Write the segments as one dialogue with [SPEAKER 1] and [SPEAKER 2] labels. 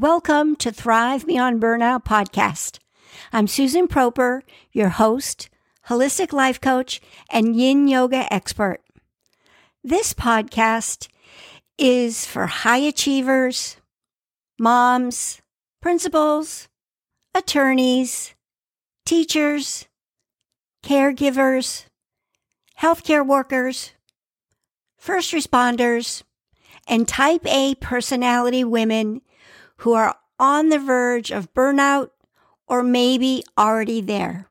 [SPEAKER 1] Welcome to Thrive Beyond Burnout podcast. I'm Susan Proper, your host, holistic life coach, and yin yoga expert. This podcast is for high achievers, moms, principals, attorneys, teachers, caregivers, healthcare workers, first responders, and type A personality women who are on the verge of burnout or maybe already there.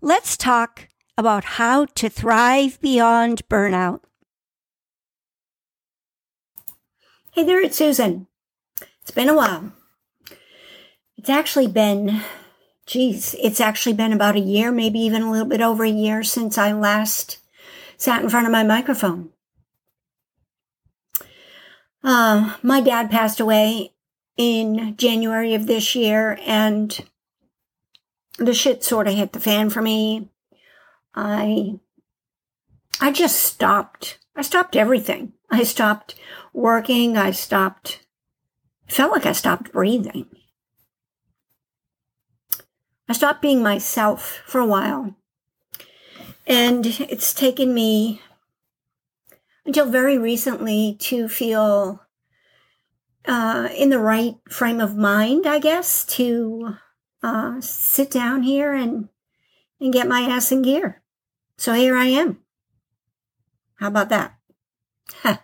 [SPEAKER 1] Let's talk about how to thrive beyond burnout. Hey there, it's Susan. It's been a while. It's actually been, geez, it's actually been about a year, maybe even a little bit over a year since I last sat in front of my microphone. Uh, my dad passed away in January of this year, and the shit sort of hit the fan for me. I I just stopped. I stopped everything. I stopped working. I stopped felt like I stopped breathing. I stopped being myself for a while. And it's taken me until very recently to feel uh, in the right frame of mind, I guess, to uh, sit down here and and get my ass in gear. So here I am. How about that?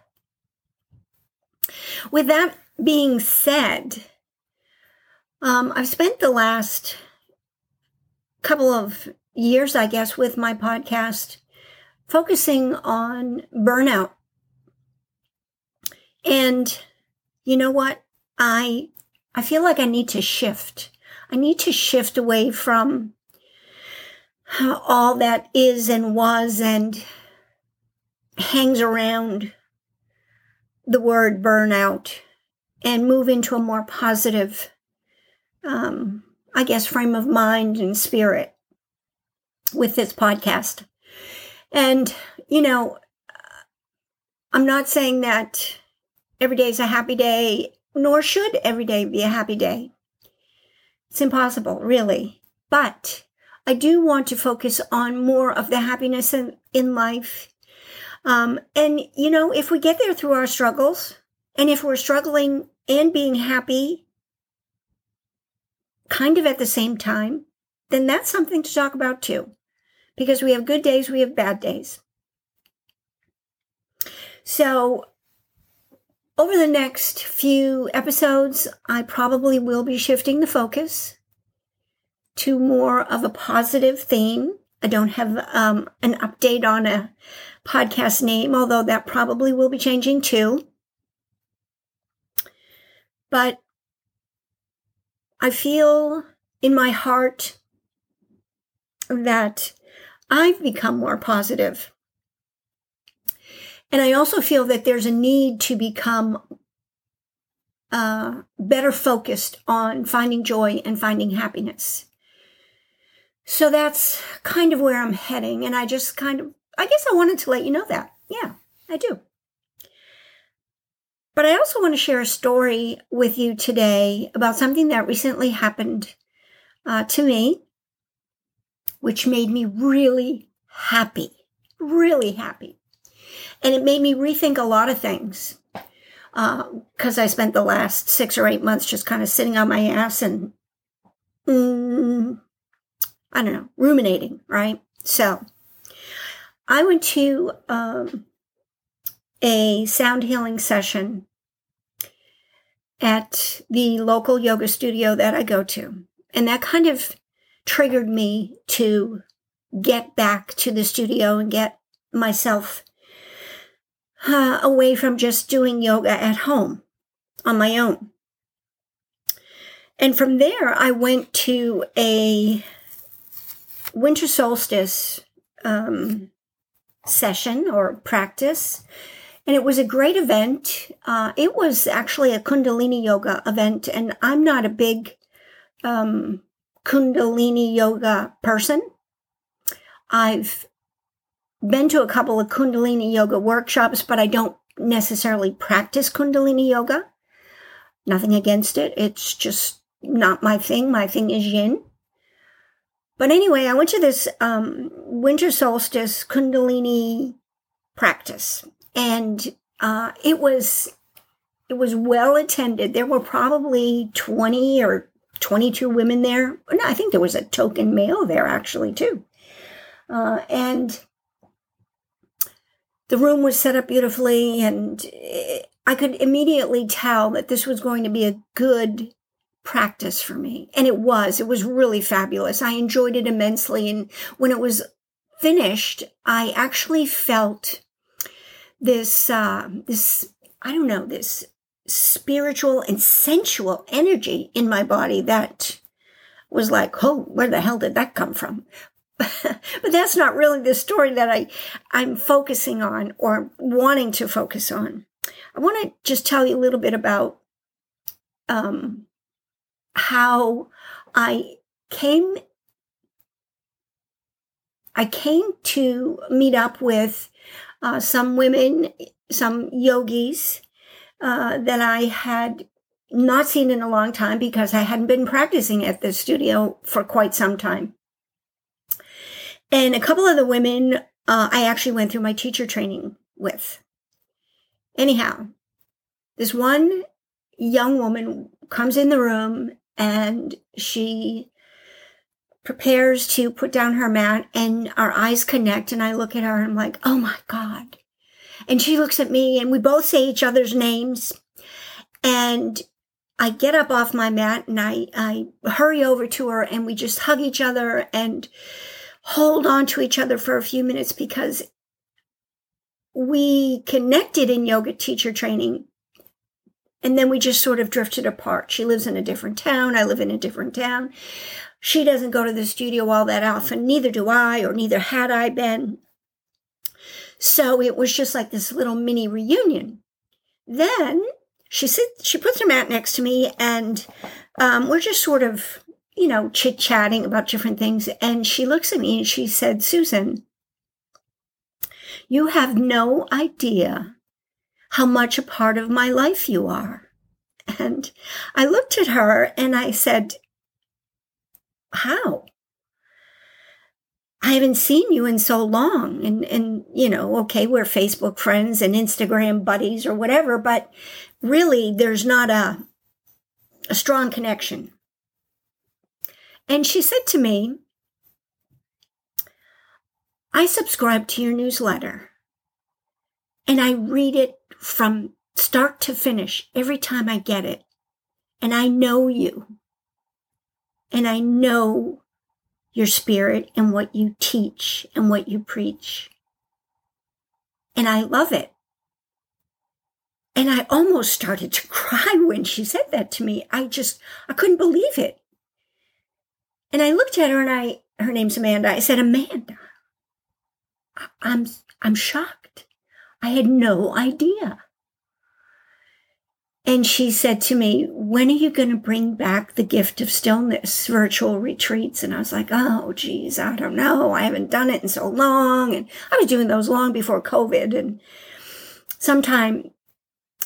[SPEAKER 1] With that being said, um, I've spent the last couple of years, I guess, with my podcast focusing on burnout. And you know what? I I feel like I need to shift. I need to shift away from all that is and was and hangs around the word burnout and move into a more positive, um, I guess, frame of mind and spirit with this podcast. And, you know, I'm not saying that every day is a happy day, nor should every day be a happy day. It's impossible, really. But I do want to focus on more of the happiness in, in life. Um, and, you know, if we get there through our struggles, and if we're struggling and being happy kind of at the same time, then that's something to talk about too. Because we have good days, we have bad days. So, over the next few episodes, I probably will be shifting the focus to more of a positive theme. I don't have um, an update on a podcast name, although that probably will be changing too. But I feel in my heart that I've become more positive. And I also feel that there's a need to become uh, better focused on finding joy and finding happiness. So that's kind of where I'm heading. And I just kind of, I guess I wanted to let you know that. Yeah, I do. But I also want to share a story with you today about something that recently happened uh, to me, which made me really happy, really happy. And it made me rethink a lot of things because uh, I spent the last six or eight months just kind of sitting on my ass and, mm, I don't know, ruminating, right? So I went to um, a sound healing session at the local yoga studio that I go to. And that kind of triggered me to get back to the studio and get myself uh, away from just doing yoga at home on my own. And from there, I went to a winter solstice um, session or practice and it was a great event. Uh, it was actually a Kundalini yoga event, and I'm not a big um, Kundalini yoga person. I've been to a couple of Kundalini yoga workshops, but I don't necessarily practice Kundalini yoga. Nothing against it. It's just not my thing. My thing is yin. But anyway, I went to this um, winter solstice Kundalini practice, and uh, it was it was well attended. There were probably twenty or twenty two women there. No, I think there was a token male there actually too, uh, and the room was set up beautifully, and I could immediately tell that this was going to be a good practice for me. And it was, it was really fabulous. I enjoyed it immensely. And when it was finished, I actually felt this, uh, this, I don't know, this spiritual and sensual energy in my body that was like, oh, where the hell did that come from? but that's not really the story that I, I'm focusing on or wanting to focus on. I want to just tell you a little bit about um, how I came I came to meet up with uh, some women, some yogis uh, that I had not seen in a long time because I hadn't been practicing at the studio for quite some time. And a couple of the women uh, I actually went through my teacher training with. Anyhow, this one young woman comes in the room and she prepares to put down her mat and our eyes connect and I look at her and I'm like, oh my God. And she looks at me and we both say each other's names. And I get up off my mat and I, I hurry over to her and we just hug each other and hold on to each other for a few minutes because we connected in yoga teacher training and then we just sort of drifted apart. She lives in a different town. I live in a different town. She doesn't go to the studio all that often. Neither do I, or neither had I been. So it was just like this little mini reunion. Then she sits, she puts her mat next to me and um, we're just sort of, you know, chit chatting about different things. And she looks at me and she said, Susan, you have no idea how much a part of my life you are. And I looked at her and I said, How? I haven't seen you in so long. And, and, you know, okay, we're Facebook friends and Instagram buddies or whatever, but really there's not a, a strong connection. And she said to me, I subscribe to your newsletter and I read it from start to finish every time I get it. And I know you. And I know your spirit and what you teach and what you preach. And I love it. And I almost started to cry when she said that to me. I just, I couldn't believe it. And I looked at her and I, her name's Amanda. I said, Amanda, I'm, I'm shocked. I had no idea. And she said to me, When are you going to bring back the gift of stillness virtual retreats? And I was like, Oh, geez, I don't know. I haven't done it in so long. And I was doing those long before COVID. And sometime,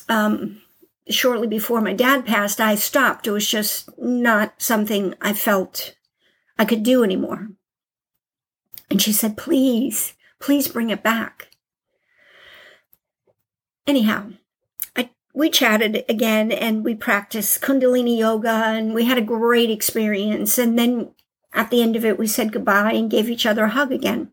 [SPEAKER 1] um, shortly before my dad passed, I stopped. It was just not something I felt I could do anymore. And she said, Please, please bring it back. Anyhow, I, we chatted again and we practiced Kundalini yoga and we had a great experience. And then at the end of it, we said goodbye and gave each other a hug again.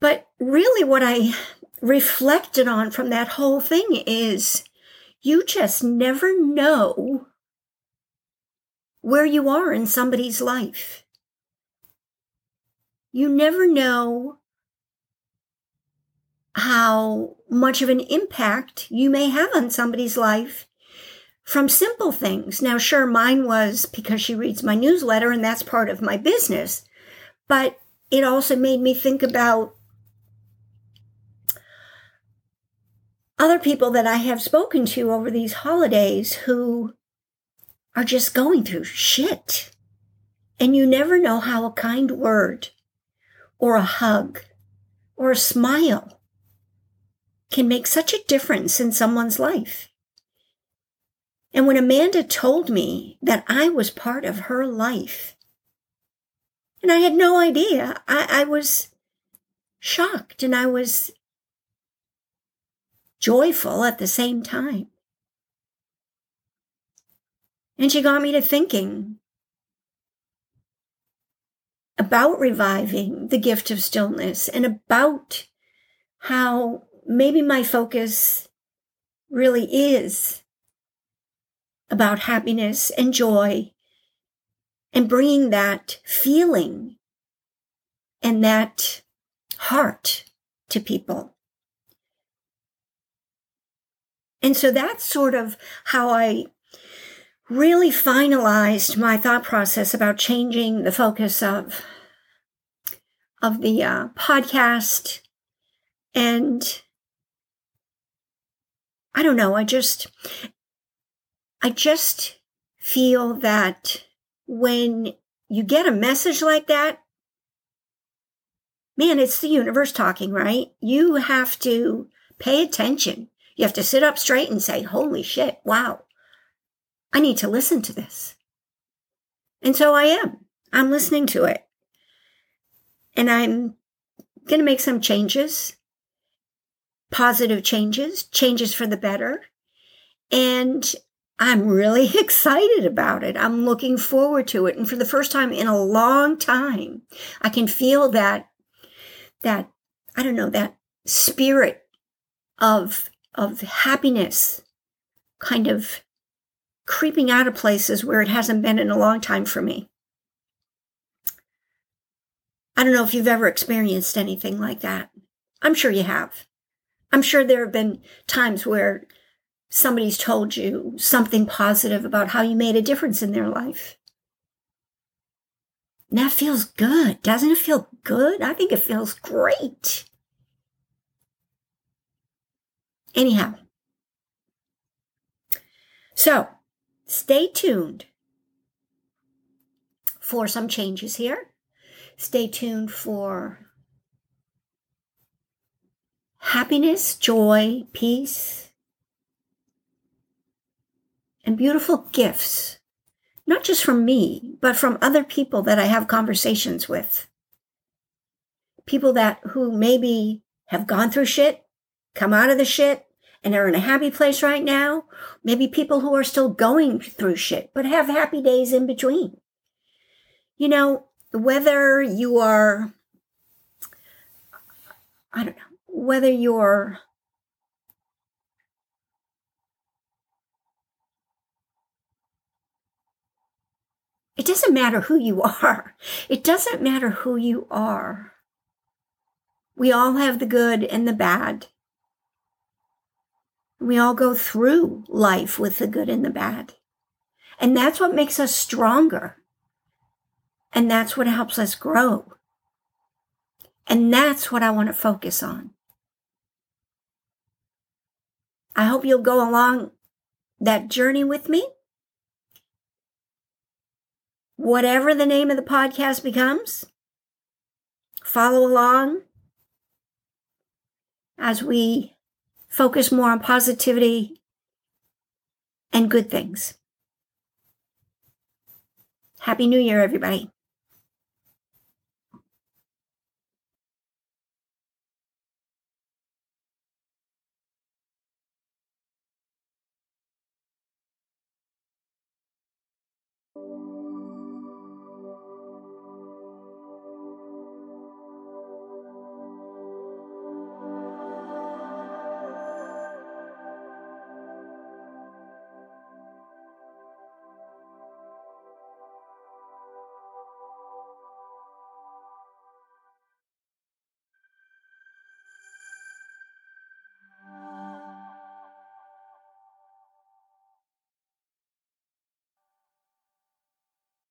[SPEAKER 1] But really, what I reflected on from that whole thing is you just never know where you are in somebody's life. You never know how much of an impact you may have on somebody's life from simple things. Now, sure, mine was because she reads my newsletter and that's part of my business, but it also made me think about other people that I have spoken to over these holidays who are just going through shit. And you never know how a kind word or a hug or a smile can make such a difference in someone's life. And when Amanda told me that I was part of her life, and I had no idea, I, I was shocked and I was joyful at the same time. And she got me to thinking about reviving the gift of stillness and about how maybe my focus really is about happiness and joy and bringing that feeling and that heart to people. And so that's sort of how I really finalized my thought process about changing the focus of of the uh, podcast. And i don't know i just i just feel that when you get a message like that man it's the universe talking right? You have to pay attention. You have to sit up straight and say holy shit wow I need to listen to this. And so I am. I'm listening to it. And I'm going to make some changes, positive changes, changes for the better. And I'm really excited about it. I'm looking forward to it. And for the first time in a long time, I can feel that, that, I don't know, that spirit of, of happiness kind of creeping out of places where it hasn't been in a long time for me. I don't know if you've ever experienced anything like that. I'm sure you have. I'm sure there have been times where somebody's told you something positive about how you made a difference in their life. And that feels good. Doesn't it feel good? I think it feels great. Anyhow. So, Stay tuned for some changes here. Stay tuned for happiness, joy, peace, and beautiful gifts, not just from me, but from other people that I have conversations with. People that who maybe have gone through shit, come out of the shit, and are in a happy place right now. Maybe people who are still going through shit, but have happy days in between. You know, whether you are, I don't know, whether you're It doesn't matter who you are. It doesn't matter who you are. We all have the good and the bad. We all go through life with the good and the bad. And that's what makes us stronger. And that's what helps us grow. And that's what I want to focus on. I hope you'll go along that journey with me. Whatever the name of the podcast becomes, follow along as we focus more on positivity and good things. Happy New Year, everybody.